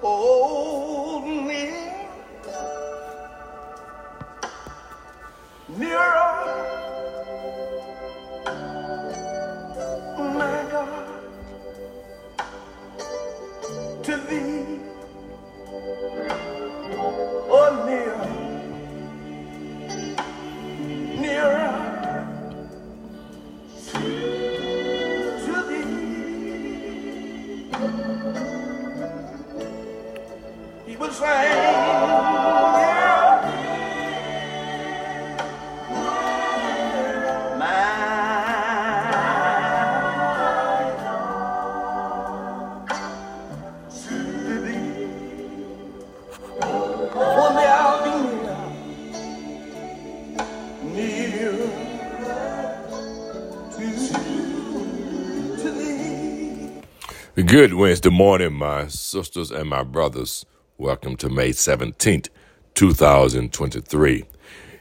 hold Good Wednesday morning, my sisters and my brothers. Welcome to May 17th, 2023.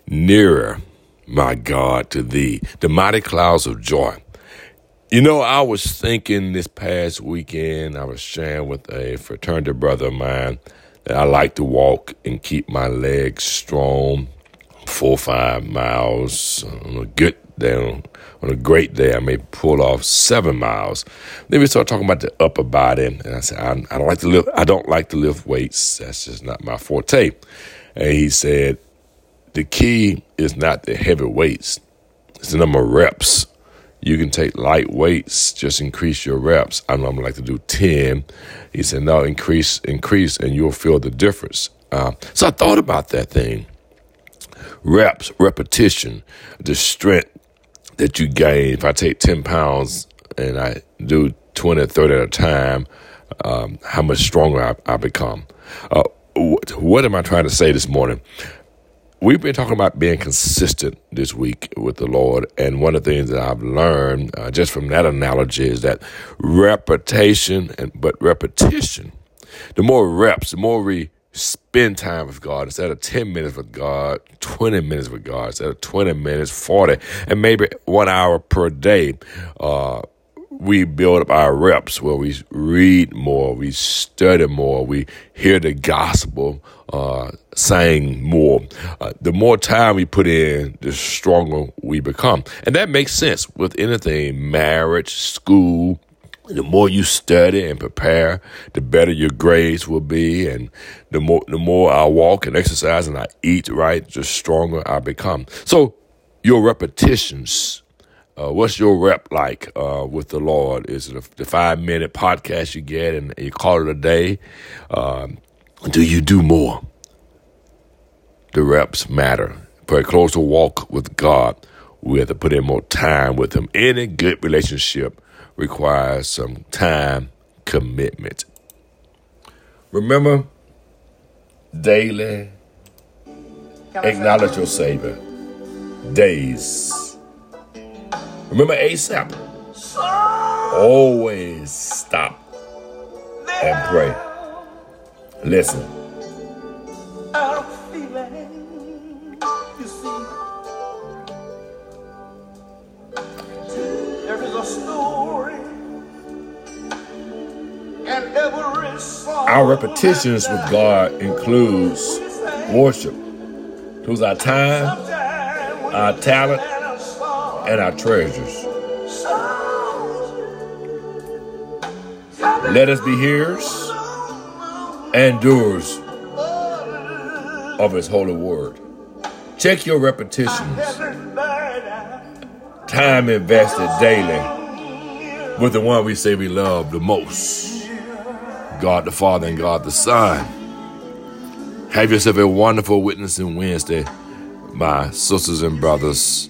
Nearer, my God, to thee, the mighty clouds of joy. You know, I was thinking this past weekend, I was sharing with a fraternity brother of mine that I like to walk and keep my legs strong four or five miles on a good day. On a great day, I may pull off seven miles. Then we start talking about the upper body, and I said, I, I don't like to lift. I don't like to lift weights. That's just not my forte. And he said, the key is not the heavy weights; it's the number of reps. You can take light weights, just increase your reps. I normally like to do 10. He said, no, increase, increase, and you'll feel the difference. Uh, so I thought about that thing reps, repetition, the strength that you gain. If I take 10 pounds and I do 20 or 30 at a time, um, how much stronger I, I become. Uh, what, what am I trying to say this morning? We've been talking about being consistent this week with the Lord, and one of the things that I've learned uh, just from that analogy is that repetition and but repetition, the more reps, the more we spend time with God instead of 10 minutes with God, 20 minutes with God, instead of 20 minutes, 40, and maybe one hour per day. Uh, we build up our reps where we read more, we study more, we hear the gospel, uh, sing more. Uh, the more time we put in, the stronger we become. And that makes sense with anything marriage, school, the more you study and prepare, the better your grades will be, and the more the more I walk and exercise and I eat right, the stronger I become. So, your repetitions. Uh, what's your rep like uh, with the Lord? Is it a, the five minute podcast you get and you call it a day? Um, do you do more? The reps matter. For a closer walk with God, we have to put in more time with Him. Any good relationship requires some time commitment. Remember, daily acknowledge your Savior. Days. Remember ASAP. Always stop and pray. Listen. there is a song. Our repetitions with God includes worship, includes our time, our talent, and our treasures. Let us be hearers and doers of His holy word. Check your repetitions, time invested daily with the one we say we love the most God the Father and God the Son. Have yourself a wonderful witnessing Wednesday, my sisters and brothers.